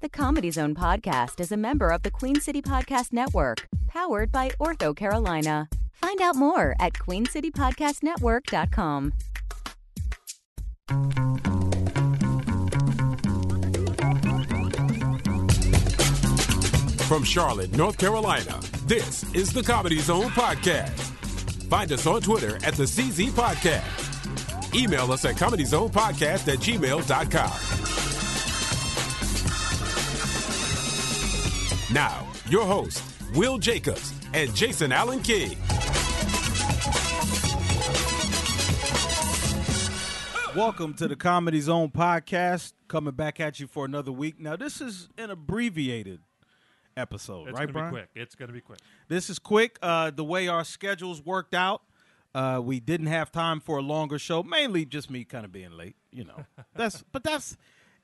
The Comedy Zone podcast is a member of the Queen City Podcast Network, powered by Ortho Carolina. Find out more at queencitypodcastnetwork.com. From Charlotte, North Carolina, this is the Comedy Zone Podcast. Find us on Twitter at the CZ Podcast. Email us at comedyzonepodcast at gmail.com. Now, your hosts, Will Jacobs and Jason Allen King. Welcome to the Comedy Zone podcast. Coming back at you for another week. Now, this is an abbreviated episode, It's right, gonna Brian? be quick. It's gonna be quick. This is quick. Uh, the way our schedules worked out, uh, we didn't have time for a longer show. Mainly just me kind of being late. You know, that's but that's.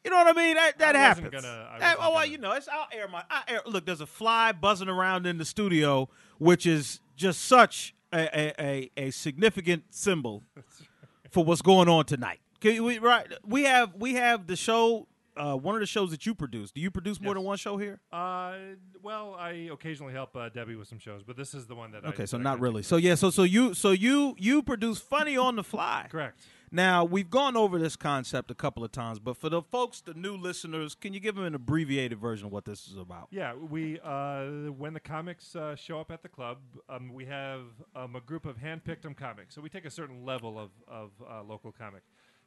You know what I mean? That that happens. gonna- That- oh, well, you know, it's I'll air my. I air, look, there's a fly buzzing around in the studio, which is just such a a, a, a significant symbol for what's going on tonight. Okay, we right we have we have the show. Uh, one of the shows that you produce. Do you produce more Yes. than one show here? Uh, well, I occasionally help uh, Debbie with some shows, but this is the one that. I, Okay, so that I not really. So yeah, so so you so you you produce funny on the fly. Correct. Now we've gone over this concept a couple of times, but for the folks, the new listeners, can you give them an abbreviated version of what this is about? Yeah, we uh, when the comics uh, show up at the club, um, we have um, a group of hand-picked 'em comics. So we take a certain level of of uh, local comic,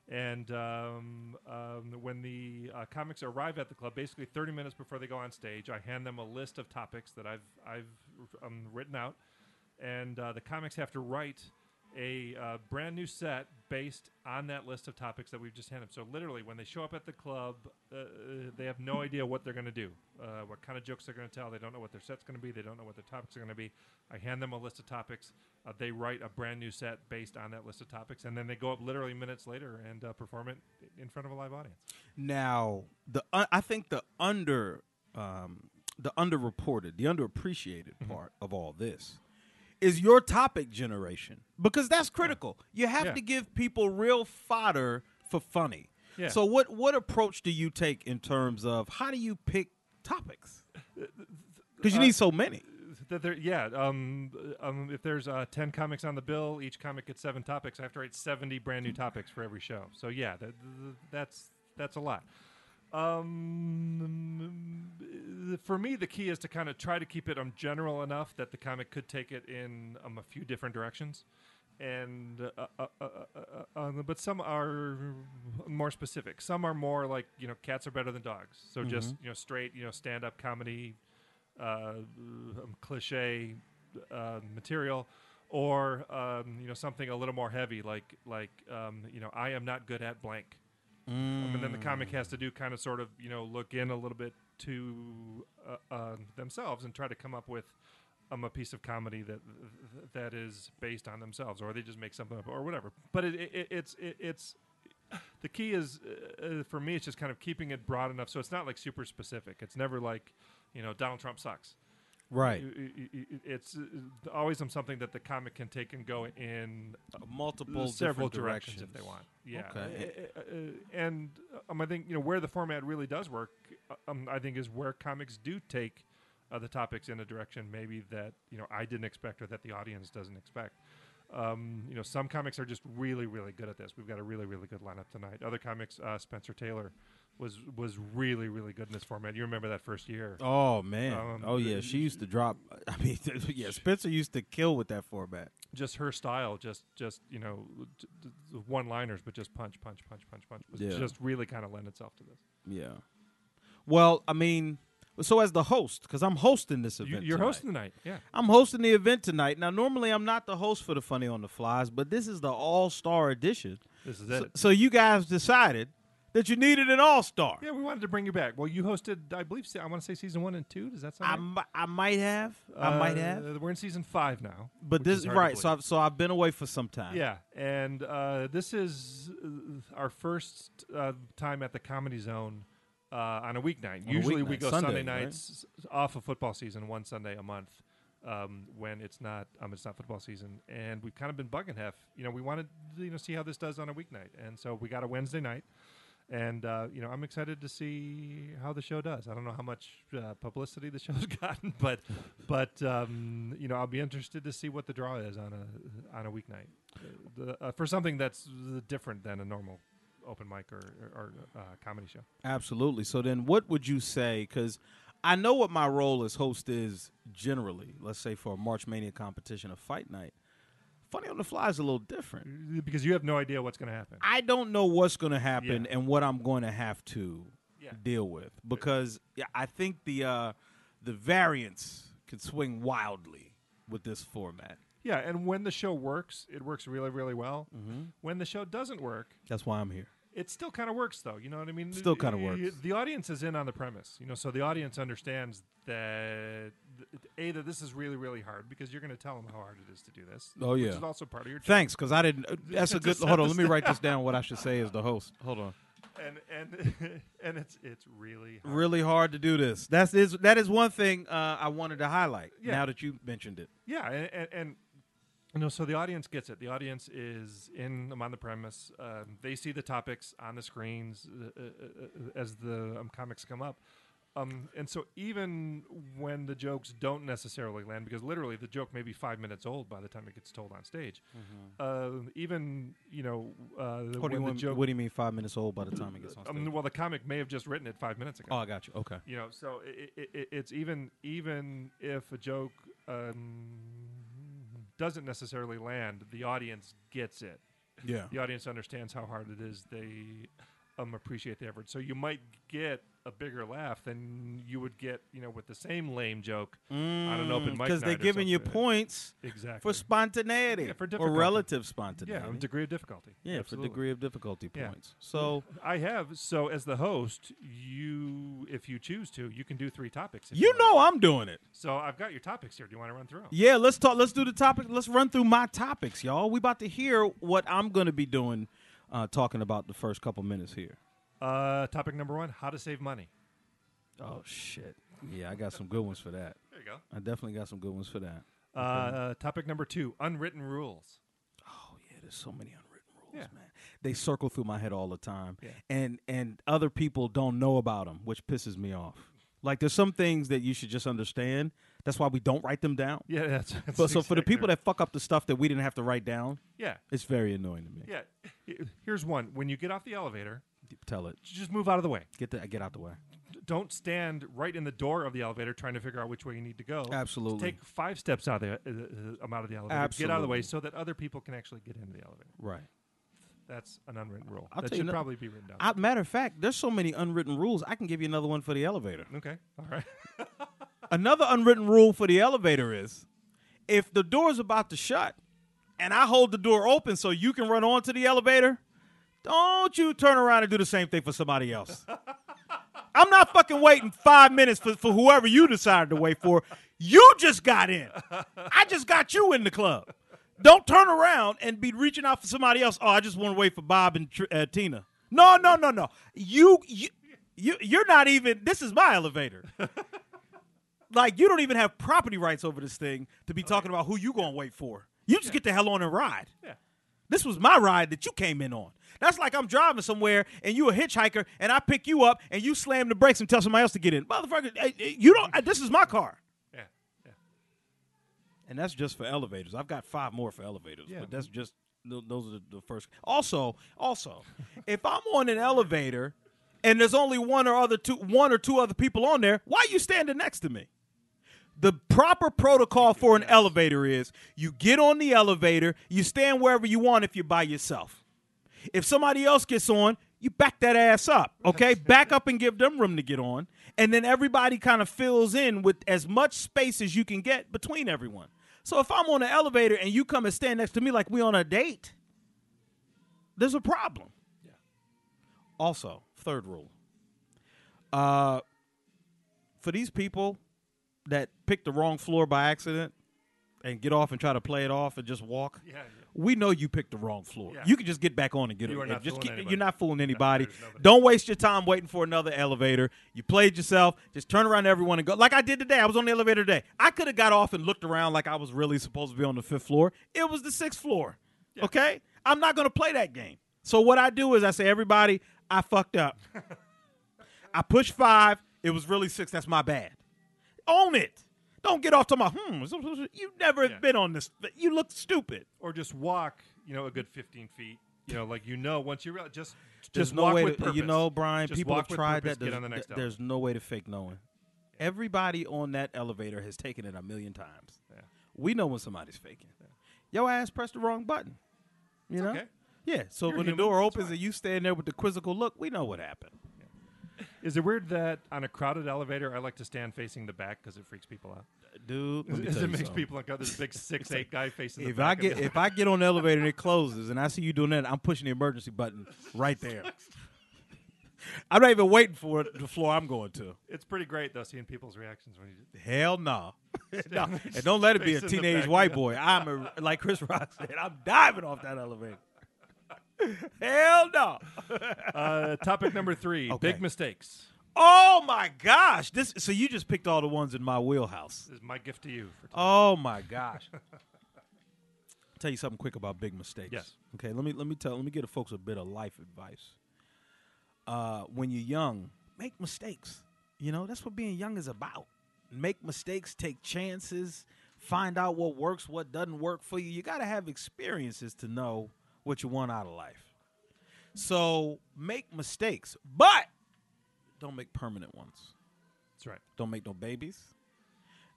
and um, um, when the uh, comics arrive at the club, basically 30 minutes before they go on stage, I hand them a list of topics that I've I've um, written out, and uh, the comics have to write a uh, brand new set based on that list of topics that we've just handed them. So literally, when they show up at the club, uh, they have no idea what they're going to do, uh, what kind of jokes they're going to tell. They don't know what their set's going to be. They don't know what their topics are going to be. I hand them a list of topics. Uh, they write a brand new set based on that list of topics, and then they go up literally minutes later and uh, perform it in front of a live audience. Now, the uh, I think the under um, the underreported, the underappreciated Mm-hmm. part of all this is your topic generation because that's critical. You have Yeah. to give people real fodder for funny. Yeah. So what what approach do you take in terms of how do you pick topics? Because you need so many. That there, yeah. Um, um, if there's uh, ten comics on the bill, each comic gets seven topics. I have to write seventy brand new topics for every show. So yeah, that, that's that's a lot. Um, for me, the key is to kind of try to keep it um, general enough that the comic could take it in um, a few different directions. And uh, uh, uh, uh, uh, uh, but some are more specific. Some are more like you know, cats are better than dogs. So just you know, straight you know, stand up comedy, uh, um, cliche uh, material, or um, you know something a little more heavy, like like um, you know I am not good at blank, um, and then the comic has to do kind of sort of you know look in a little bit to uh, uh, themselves and try to come up with um, a piece of comedy that that is based on themselves, or they just make something up, or whatever. But it, it, it's it, it's the key is uh, uh, for me it's just kind of keeping it broad enough so it's not like super specific. It's never like you know donald trump sucks Right. It's uh, always something that the comic can take and go in Multiple several different directions if they want yeah Okay. Uh, uh, uh, and um, i think you know where the format really does work uh, um, i think is where comics do take uh, the topics in a direction maybe that you know i didn't expect or that the audience doesn't expect um, you know, some comics are just really, really good at this. We've got a really, really good lineup tonight. Other comics, uh, Spencer Taylor was was really, really good in this format. You remember that first year? Oh man. Um, oh yeah. She used to drop. I mean, yeah. Spencer used to kill with that format. Just her style, just just you know, one liners, but just punch, punch, punch, punch, punch. Was Yeah. just really kind of lend itself to this. Yeah. Well, I mean, so as the host, because I'm hosting this event. you're tonight. hosting tonight, yeah. I'm hosting the event tonight. Now, normally I'm not the host for the Funny on the Flies, but this is the All Star edition. This is So, it. so you guys decided that you needed an All Star. Yeah, we wanted to bring you back. Well, you hosted, I believe, I want to say season one and two. Does that I, sound mi- I might have. I might have. Uh, we're in season five now. But this is right. So. I've, so I've been away for some time. Yeah, and uh, this is uh, our first uh, time at the Comedy Zone uh, on a weeknight. On a Usually we go Sunday, Sunday nights s- off of football season, one Sunday a month. Um, when it's not, um, it's not football season, and we've kind of been bugging half. You know, we wanted to you know see how this does on a weeknight, and so we got a Wednesday night, And uh, you know, I'm excited to see how the show does. I don't know how much uh, publicity the show's gotten, but but um, you know, I'll be interested to see what the draw is on a on a weeknight the, uh, for something that's different than a normal open mic or, or, uh, comedy show. Absolutely. So then, what would you say? Because I know what my role as host is generally. Let's say for a March Mania competition, a fight night. Funny on the fly is a little different. because you have no idea what's going to happen. I don't know what's going to happen Yeah. and what I'm going to have to Yeah. deal with because yeah, I think the uh, the variance could swing wildly with this format. Yeah, and when the show works, it works really, really well. Mm-hmm. When the show doesn't work, That's why I'm here. it still kind of works, though. You know what I mean? Still kinda Y- works. The audience is in on the premise, you know, so the audience understands that th- a that this is really, really hard because you're going to tell them how hard it is to do this. Oh, which yeah. is also part of your job. Thanks, because I didn't. uh, That's a good. Hold on, let me write this down. What I should say as the host. Hold on. and and and it's it's really hard. Really hard to do this. That's is that is one thing uh, I wanted to highlight. Yeah. Now that you mentioned it. Yeah, and, and, and you know, so the audience gets it. The audience is in I'm on the premise. Um, they see the topics on the screens uh, uh, uh, as the um, comics come up. Um, and so even when the jokes don't necessarily land, because literally the joke may be five minutes old by the time it gets told on stage. Uh, even you know uh, What do, you the want, joke. what do you mean five minutes old by the time it gets on stage? um, well, the comic may have just written it five minutes ago oh, I got you. Okay. you know so it, it, it's even even if a joke um, doesn't necessarily land the audience gets it Yeah. the audience understands how hard it is they um, appreciate the effort so you might get a bigger laugh than you would get you know with the same lame joke on an open mic because Mm, they're giving you points exactly for spontaneity Yeah, for or relative yeah spontaneity. um, degree of difficulty Yeah, Absolutely. for degree of difficulty Yeah. points. So I have so as the host you if you choose to you can do three topics you like. know I'm doing it. so I've got your topics here do you want to run through 'em? Yeah, let's talk. Let's do the topic. Let's run through my topics, y'all. We about to hear what I'm going to be doing, uh, talking about the first couple minutes here. Uh, topic number one: How to save money. Oh shit! Yeah, I got some good ones for that. There you go. I definitely got some good ones for that. Uh, topic number two: Unwritten rules. Oh yeah, there's so many unwritten rules, Yeah. man. They circle through my head all the time, Yeah. and and other people don't know about them, which pisses me off. Like there's some things that you should just understand. That's why we don't write them down. Yeah, that's. that's But so for the people that fuck up the stuff that we didn't have to write down, yeah, it's very annoying to me. yeah. Here's one: When you get off the elevator, Tell it. just move out of the way. Get the get out the way. Don't stand right in the door of the elevator trying to figure out which way you need to go. Absolutely. Take five steps out of the, uh, uh, out of the elevator. Absolutely. Get out of the way so that other people can actually get into the elevator. Right. That's an unwritten rule. I'll that should probably be written down. I, matter of fact, there's so many unwritten rules. I can give you another one for the elevator. okay. All right. Another unwritten rule for the elevator is if the door's about to shut and I hold the door open so you can run onto the elevator, don't you turn around and do the same thing for somebody else. I'm not fucking waiting five minutes for, for whoever you decided to wait for. You just got in. I just got you in the club. Don't turn around and be reaching out for somebody else. Oh, I just want to wait for Bob and uh, Tina. No, no, no, no. You, you, you, you're not even. This is my elevator. like you don't even have property rights over this thing to be talking about who you gonna wait for. You just get the hell on and ride. Yeah. This was my ride that you came in on. That's like I'm driving somewhere and you a hitchhiker and I pick you up and you slam the brakes and tell somebody else to get in. Motherfucker, you don't. This is my car. Yeah. Yeah. And that's just for elevators. I've got five more for elevators, Yeah. but that's just those are the, the first. Also, also, if I'm on an elevator and there's only one or other two, one or two other people on there, why are you standing next to me? The proper protocol for an elevator is you get on the elevator, you stand wherever you want if you're by yourself. If somebody else gets on, you back that ass up, okay? back up and give them room to get on. And then everybody kind of fills in with as much space as you can get between everyone. So if I'm on an elevator and you come and stand next to me like we on a date, there's a problem. Yeah. Also, third rule. Uh for these people that pick the wrong floor by accident and get off and try to play it off and just walk. Yeah. yeah. We know you picked the wrong floor. Yeah. You can just get back on and get You it. not just keep, anybody. You're not fooling anybody. nobody. Don't waste your time waiting for another elevator. You played yourself. Just turn around to everyone and go. Like I did today. I was on the elevator today. I could have got off and looked around like I was really supposed to be on the fifth floor. It was the sixth floor. Okay? I'm not going to play that game. So what I do is I say, everybody, I fucked up. I pushed five. It was really six. That's my bad. Own it. Don't get off to my hmm. You've never Yeah. been on this. You look stupid. or just walk, you know, a good 15 feet. You know, like you know, once you realize, just There's just no walk way with to, purpose. you know, Brian. Just people have tried purpose, that. Get There's, on the next th- there's no way to fake knowing. Everybody on that elevator has taken it a million times. Yeah. We know when somebody's faking. Your ass pressed the wrong button. You know. okay. Yeah. So You're when human. the door opens fine. and you stand there with the quizzical look, we know what happened. Is it weird that on a crowded elevator, I like to stand facing the back because it freaks people out? Uh, dude, let me Because tell it you makes something. people like, oh, this big six eight guy facing the If I back. of get the if I get on the elevator and it closes and I see you doing that, I'm pushing the emergency button right there. I'm not even waiting for it, the floor I'm going to. it's pretty great though, seeing people's reactions when you. Hell no. no. And don't let it be a Facing the teenage back, white boy. I'm a, like Chris Rock said, I'm diving off that elevator. Hell no. Uh, topic number three: Okay. big mistakes. Oh my gosh. This so you just picked all the ones in my wheelhouse. This is my gift to you. For. Oh my gosh. tell you something quick about big mistakes. Yes. Okay, let me let me tell let me give the folks a bit of life advice. Uh, when you're young, make mistakes. You know, that's what being young is about. Make mistakes, take chances, find out what works, what doesn't work for you. You got to have experiences to know what you want out of life. So, make mistakes, but don't make permanent ones. That's right. Don't make no babies.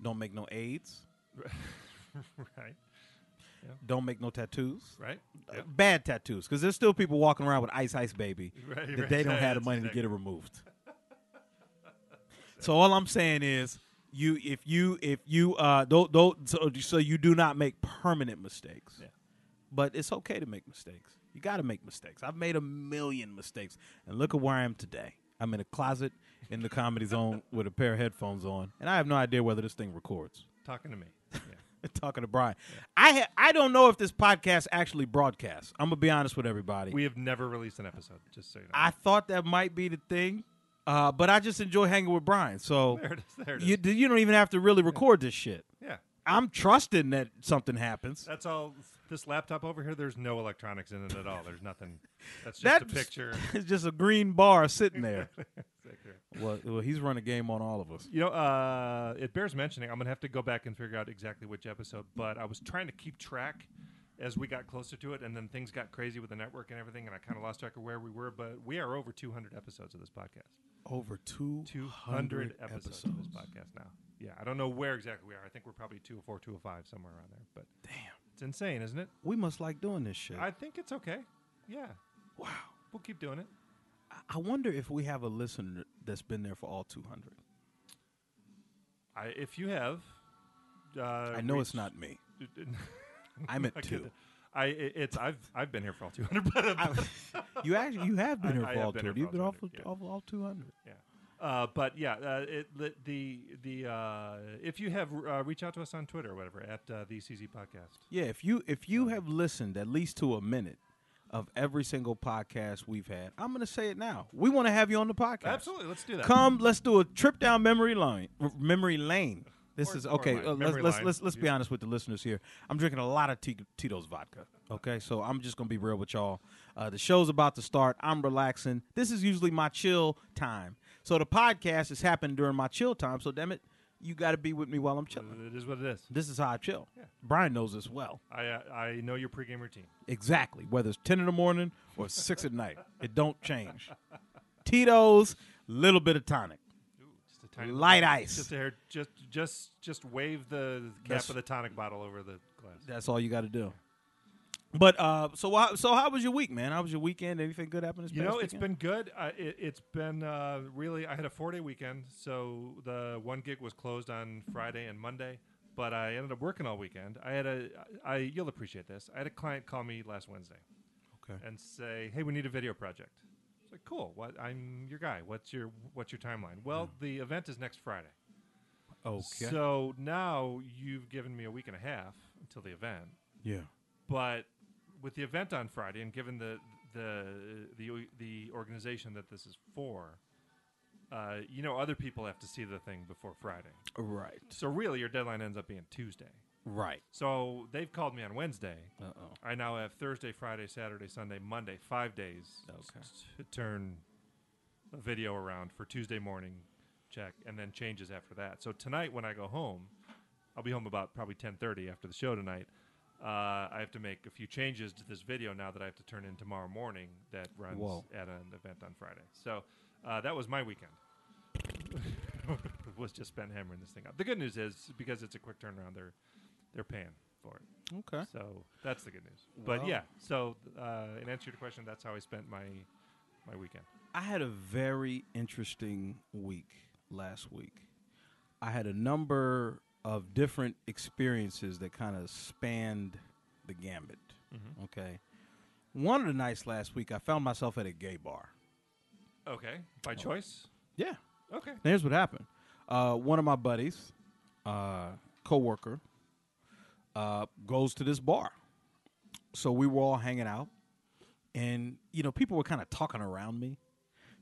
Don't make no AIDS. right. Don't make no tattoos. Right. Uh, Bad tattoos, because there's still people walking around with Ice Ice Baby Right, that right. they don't Yeah, have the money to get it removed. so all I'm saying is, you if you if you uh don't don't so, so you do not make permanent mistakes. Yeah. But it's okay to make mistakes. You got to make mistakes. I've made a million mistakes, and look at where I am today. I'm in a closet in the comedy zone with a pair of headphones on, and I have no idea whether this thing records. Talking to me. Yeah. talking to Brian. I ha- I don't know if this podcast actually broadcasts. I'm gonna be honest with everybody. we have never released an episode. Just so you know. I thought that might be the thing, uh, but I just enjoy hanging with Brian. So there it is. There it is. you you don't even have to really record this shit. I'm trusting that something happens. That's all. This laptop over here, there's no electronics in it at all. There's nothing. That's just That's a picture. It's just a green bar sitting there. Well, well, he's run a game on all of us. You know, uh, it bears mentioning. I'm gonna have to go back and figure out exactly which episode, but I was trying to keep track as we got closer to it, and then things got crazy with the network and everything, and I kind of lost track of where we were. But we are over 200 episodes of this podcast. Over 200, 200 episodes, of this podcast now. Yeah, I don't know where exactly we are. I think we're probably 204, 205, somewhere around there. But Damn, it's insane, isn't it? we must like doing this shit. I think it's okay. Yeah, wow. we'll keep doing it. I wonder if we have a listener that's been there for all 200. I, if you have, uh, I know it's not me. I'm at two. I it- it's I've I've been here for all 200, but, You actually you have been I- here I for have all been 200. here You've been all off, 200, yeah. off all 200. yeah. Uh, but yeah, uh, it, the the the uh, if you have uh, reach out to us on Twitter or whatever at uh, the CZ podcast. Yeah, if you if you have listened at least to a minute of every single podcast we've had, I'm going to say it now. We want to have you on the podcast. Absolutely, let's do that. Come, let's do a trip down memory lane. Memory lane. This Or- is okay. uh, let's let's let's, let's be honest with the listeners here. I'm drinking a lot of T- Tito's vodka. Okay, so I'm just gonna be real with y'all. Uh, the show's about to start. I'm relaxing. This is usually my chill time. So the podcast is happening during my chill time. So damn it, you got to be with me while I'm chilling. It is what it is. This is how I chill. Yeah. Brian knows this well. I uh, I know your pregame routine. Exactly. Whether it's ten in the morning or six at night, it don't change. Tito's, little bit of tonic. Just a tiny Light ice. Just a hair, just just just wave the cap That's- of the tonic bottle over the glass. That's all you got to do. But uh, so how, so how was your week, man? How was your weekend? Anything good happen this You know, it's weekend? been good. Uh, it, it's been uh, really. I had a four day weekend, so the one gig was closed on Friday and Monday, but I ended up working all weekend. I had a. I you'll appreciate this. I had a client call me last Wednesday okay. and say, "Hey, we need a video project." It's like, "Cool. What? I'm your guy. What's your What's your timeline?" Well, the event is next Friday. Okay. So now you've given me a week and a half until the event. yeah. But with the event on Friday, and given the the the the organization that this is for, uh, you know, other people have to see the thing before Friday. Right. So really, your deadline ends up being Tuesday. Right. So they've called me on Wednesday. Uh oh. I now have Thursday, Friday, Saturday, Sunday, Monday, five days Okay. to turn a video around for Tuesday morning check, and then changes after that. So tonight, when I go home, I'll be home about probably 10:30 after the show tonight. Uh, I have to make a few changes to this video now that I have to turn in tomorrow morning. That runs Whoa. at an event on Friday. So uh, that was my weekend. was just spent hammering this thing up. The good news is because it's a quick turnaround, they're they're paying for it. Okay. So that's the good news. But yeah, so uh, in answer to your question, that's how I spent my my weekend. I had a very interesting week last week. I had a number of different experiences that kind of spanned the gambit. Okay. One of the nights last week, I found myself at a gay bar. Okay, by choice. Yeah. Okay. Now, here's what happened. Uh, one of my buddies, uh, coworker, uh, goes to this bar. So we were all hanging out, and you know, people were kind of talking around me.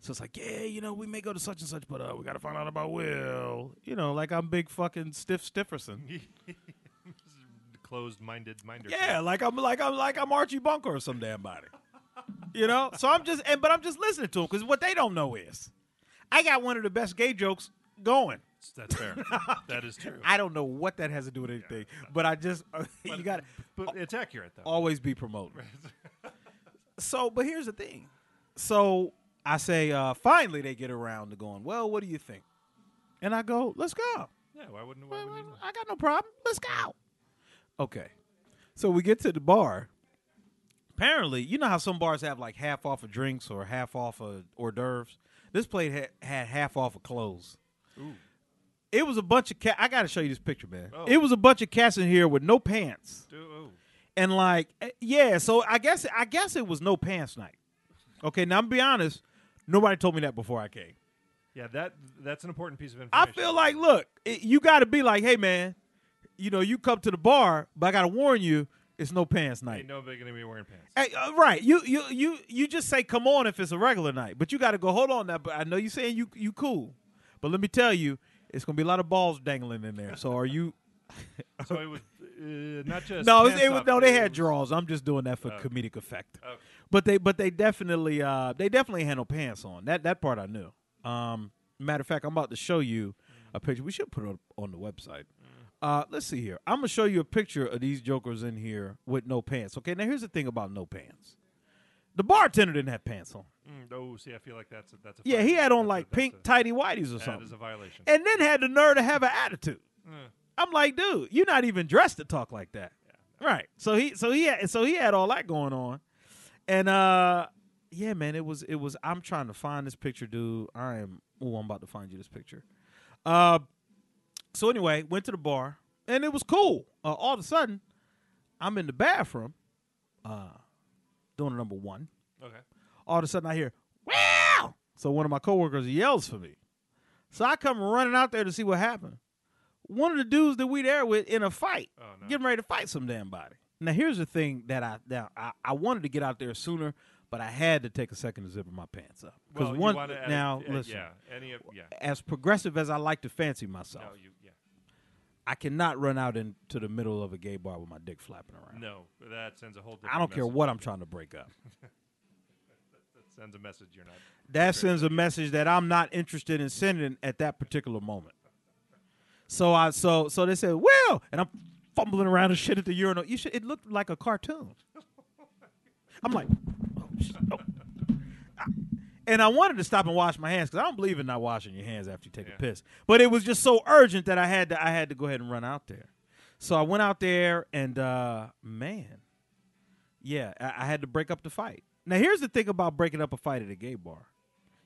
So it's like, yeah, you know, we may go to such and such, but uh, we got to find out about Will. You know, like I'm big fucking stiff Stifferson. Closed-minded minder. Yeah, like I'm like I'm like I'm Archie Bunker or some damn body. You know, so I'm just and but I'm just listening to them because what they don't know is I got one of the best gay jokes going. that's fair. that is true. I don't know what that has to do with anything, but I just you got to but it's accurate though. always be promoting. so, but here's the thing. So I say, uh, finally they get around to going. Well, what do you think? And I go, let's go. yeah, why wouldn't? Why wouldn't? I got no problem. Let's go. Okay. So we get to the bar. Apparently, you know how some bars have like half off of drinks or half off of hors d'oeuvres. This plate had, had half off of clothes. Ooh. It was a bunch of cat. I got to show you this picture, man. Oh. It was a bunch of cats in here with no pants, oh. and like, eh, yeah. So I guess I guess it was no pants night. Okay, now I'm be honest. Nobody told me that before I came. Yeah, that that's an important piece of information. I feel like, look, it, you got to be like, hey, man, you know, you come to the bar, but I got to warn you, it's no pants night. ain't nobody gonna be wearing pants. Hey, uh, right? You you you you just say come on if it's a regular night, but you got to go. Hold on now, but I know you saying you you cool, but let me tell you, it's gonna be a lot of balls dangling in there. So are you? so it was uh, not just no, it was, pants it was, up, no, they had draws. I'm just doing that for Okay. comedic effect. Okay. But they but they definitely uh they definitely had no pants on. That that part I knew. Um, matter of fact, I'm about to show you a picture. We should put it on the website. Uh, let's see here. I'm gonna show you a picture of these jokers in here with no pants. Okay, now here's the thing about no pants. The bartender didn't have pants on. Mm, oh, see, I feel like that's a, that's a Yeah, he had on like that's pink a- tighty whities or That something, is a violation. and then had the nerve to have an attitude. Uh, I'm like, dude, you're not even dressed to talk like that. Right. So he so he had so he had all that going on. And uh yeah, man, it was it was I'm trying to find this picture, dude. I am oh, I'm about to find you this picture. Uh so anyway, went to the bar and it was cool. Uh, all of a sudden, I'm in the bathroom, uh doing number one. okay. All of a sudden I hear, Wow! So one of my coworkers yells for me. So I come running out there to see what happened. One of the dudes that we there with in a fight, Oh, no. getting ready to fight some damn body. Now here's the thing that I now I, I wanted to get out there sooner, but I had to take a second to zip my pants up because Well, you one now uh, listen, Yeah. Any of yeah. as progressive as I like to fancy myself, No, you yeah. I cannot run out into the middle of a gay bar with my dick flapping around. No, that sends a whole. different I don't care what I'm trying to break up. That sends a message you're not. that sends a message that I'm not interested in sending at that particular moment. So I so so they said, "Well," and I'm fumbling around and shit at the urinal. You should. It looked like a cartoon. I'm like, oh, oh. and I wanted to stop and wash my hands because I don't believe in not washing your hands after you take Yeah. a piss. But it was just so urgent that I had to I had to go ahead and run out there. So I went out there and uh, man, yeah, I, I had to break up the fight. Now here's the thing about breaking up a fight at a gay bar.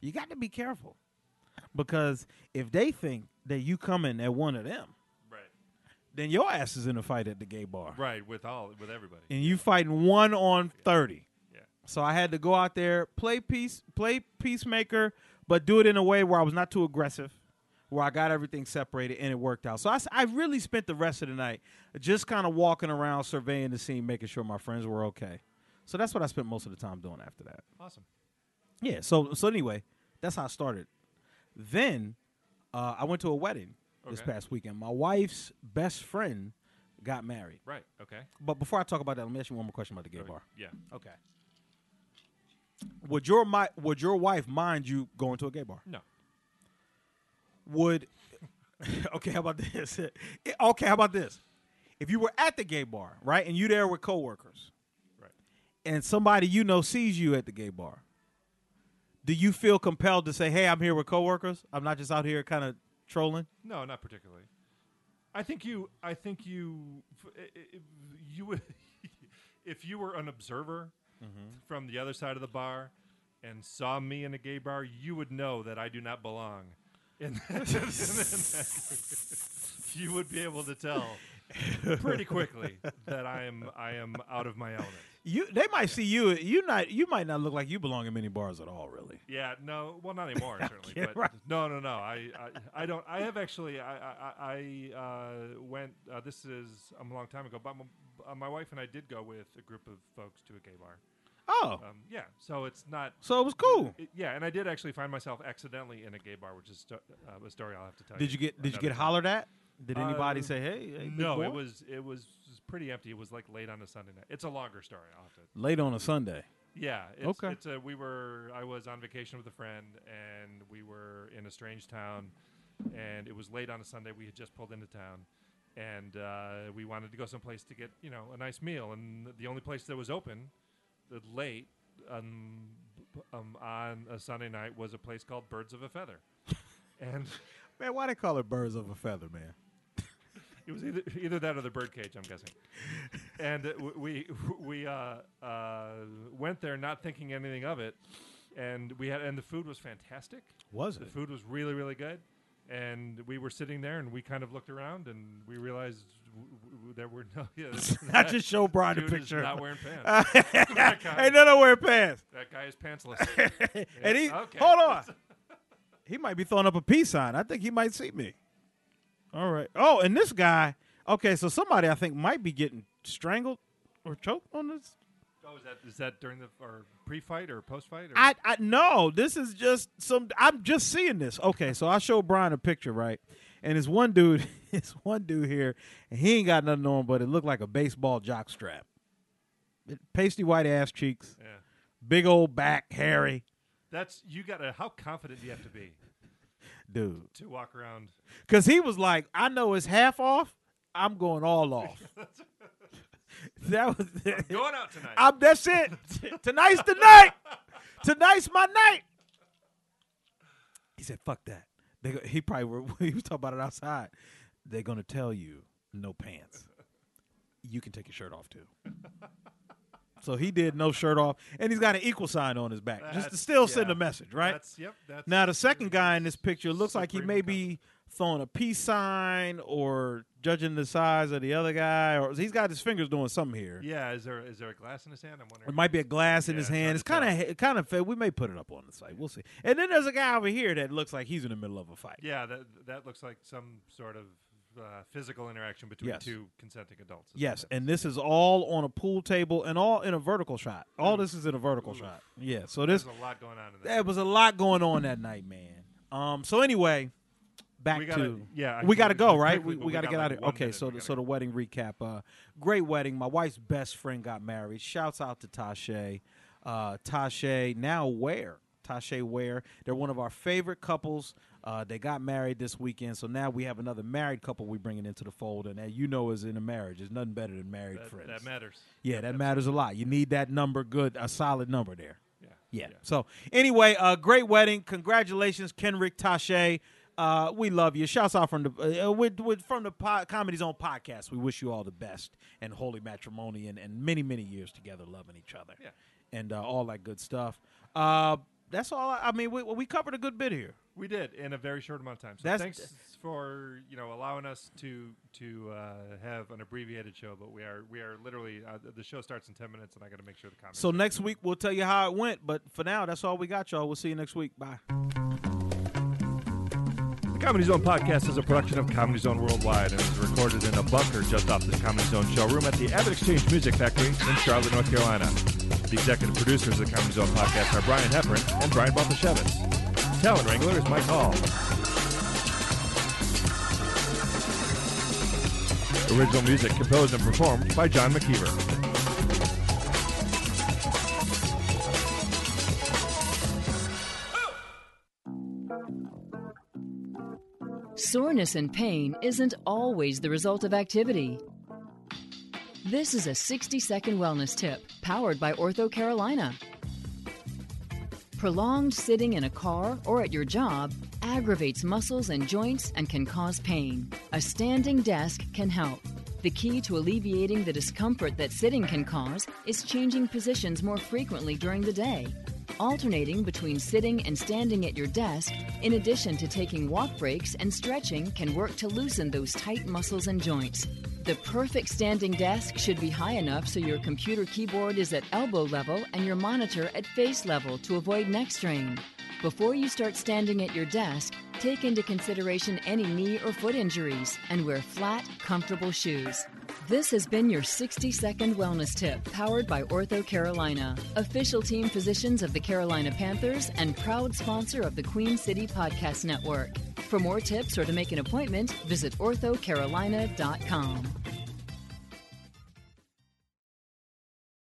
You got to be careful. Because if they think that you coming at one of them. Then your ass is in a fight at the gay bar. Right. With all with everybody. And you fighting one on 30. Yeah. So I had to go out there, play peace, play peacemaker, but do it in a way where I was not too aggressive, where I got everything separated and it worked out. So I, I really spent the rest of the night just kind of walking around, surveying the scene, making sure my friends were okay. So that's what I spent most of the time doing after that. Awesome. Yeah. So so anyway, that's how I started. Then uh, I went to a wedding this Okay. past weekend. My wife's best friend got married. Right. Okay. But before I talk about that, let me ask you one more question about the gay bar. Yeah. Okay. Would your mi- would your wife mind you going to a gay bar? No. Would okay? How about this? Okay, how about this? If you were at the gay bar, right, and you there with coworkers, Right. and somebody you know sees you at the gay bar, do you feel compelled to say, "Hey, I'm here with coworkers. I'm not just out here kind of trolling"? No, not particularly. I think you. I think you. f- i- i- You would, if you were an observer mm-hmm. from the other side of the bar and saw me in a gay bar, you would know that I do not belong. In that, in that you would be able to tell pretty quickly that I am. I am out of my element. You they might see you. You not you might not look like you belong in many bars at all, really. Yeah, no, well, not anymore, certainly. But right. no, no, no. I, I, I don't. I have actually. I, I, I uh, went. Uh, this is um, a long time ago, but m- uh, my wife and I did go with a group of folks to a gay bar. Oh, Um, yeah, so it's not. so it was cool. it- yeah, and I did actually find myself accidentally in a gay bar, which is sto- uh, a story I'll have to tell you. Did you get Did you get time. hollered at? Did anybody Uh, say, "Hey"? hey No, it was it was pretty empty. It was like late on a Sunday night. It's a longer story. I'll have to late on a Sunday. Yeah. It's, Okay. It's a, we were. I was on vacation with a friend, and we were in a strange town, and it was late on a Sunday. We had just pulled into town, and uh, we wanted to go someplace to get you know a nice meal, and the only place that was open, the late um, um, on a Sunday night was a place called Birds of a Feather, and Man, why they call it birds of a feather, man? It was either either that or the birdcage, I'm guessing. and uh, we we uh, uh, went there not thinking anything of it, and we had and the food was fantastic. Was it? The it? food was really really good, and we were sitting there and we kind of looked around and we realized w- w- there were no. Yeah, this- I that just showed Brian dude is picture. not wearing pants. that, guy, Ain't none of wearing pants. that guy is pantsless. and he, okay. hold on. He might be throwing up a peace sign. I think he might see me. All right. Oh, and this guy. Okay, so somebody I think might be getting strangled or choked on this. oh, is that is that during the or pre-fight or post-fight? Or? I I no, this is just some. I'm just seeing this. Okay, so I showed Brian a picture, right? And it's one dude, it's one dude here, and he ain't got nothing on, but it looked like a baseball jock strap. Pasty white ass cheeks, yeah. big old back, hairy That's you got to. How confident do you have to be dude. to walk around? Because he was like, I know it's half off. I'm going all off. that was Going out tonight. I'm, that's it. Tonight's the night. Tonight's my night. He said, "Fuck that." They, go- he probably were, he was talking about it outside. They're gonna tell you no pants. You can take your shirt off too. So he did no shirt off, and he's got an equal sign on his back, just to That's- still send a message, right? That's yep. That's Now the second guy in this picture looks like he may be throwing a peace sign or judging the size of the other guy, or he's got his fingers doing something here. Yeah, is there is there a glass in his hand? I'm wondering. It might be a glass in Yeah, his hand. It's kind of kind of. We may put it up on the site. We'll see. And then there's a guy over here that looks like he's in the middle of a fight. Yeah, that that looks like some sort of uh, physical interaction between Yes. two consenting adults. Yes, and this is all on a pool table and all in a vertical shot. All this is in a vertical shot. Yeah. So this there's a lot going on in there that. was a lot going on that night, man. Um. So anyway, back We gotta- to yeah, I we got to go right. quickly, We, we we got to get like out of here. Okay. minute. So the, so the wedding recap. Uh, great wedding. My wife's best friend got married. Shouts out to Tasha. Uh, Tasha now where Tasha Ware. They're one of our favorite couples. Uh, they got married this weekend, so now we have another married couple we bringing into the fold, and that you know is in a marriage. There's nothing better than married that, friends. that matters. Yeah, that matters a lot. You need that number, good, a solid number there. Yeah. Yeah. So anyway, uh, great wedding. Congratulations, Kenrick Tashe. Uh, we love you. Shouts out from the uh, with, with from the po- Comedy Zone podcast. We wish you all the best and holy matrimony and, and many many years together, loving each other. Yeah. And uh, all that good stuff. That's all. I, I mean, we we covered a good bit here. We did in a very short amount of time. So That's- thanks for you know allowing us to to uh, have an abbreviated show. But we are we are literally uh, the show starts in ten minutes, and I got to make sure the comments. So next week we'll tell you how it went. But for now, that's all we got, y'all. We'll see you next week. Bye. The Comedy Zone podcast is a production of Comedy Zone Worldwide and is recorded in a bunker just off the Comedy Zone showroom at the AvidXchange Music Factory in Charlotte, North Carolina. The executive producers of the Comedy Zone podcast are Brian Heffron and Brian Baltashevitz. Talent Wrangler is Mike Hall. Original music composed and performed by John McKeever. Soreness and pain isn't always the result of activity. This is a 60 second wellness tip powered by Ortho Carolina. Prolonged sitting in a car or at your job aggravates muscles and joints and can cause pain. A standing desk can help. The key to alleviating the discomfort that sitting can cause is changing positions more frequently during the day. Alternating between sitting and standing at your desk, in addition to taking walk breaks and stretching, can work to loosen those tight muscles and joints. The perfect standing desk should be high enough so your computer keyboard is at elbow level and your monitor at face level to avoid neck strain. Before you start standing at your desk, take into consideration any knee or foot injuries and wear flat, comfortable shoes. This has been your 60 second wellness tip powered by Ortho Carolina, official team physicians of the Carolina Panthers and proud sponsor of the Queen City Podcast Network. For more tips or to make an appointment, visit orthocarolina.com.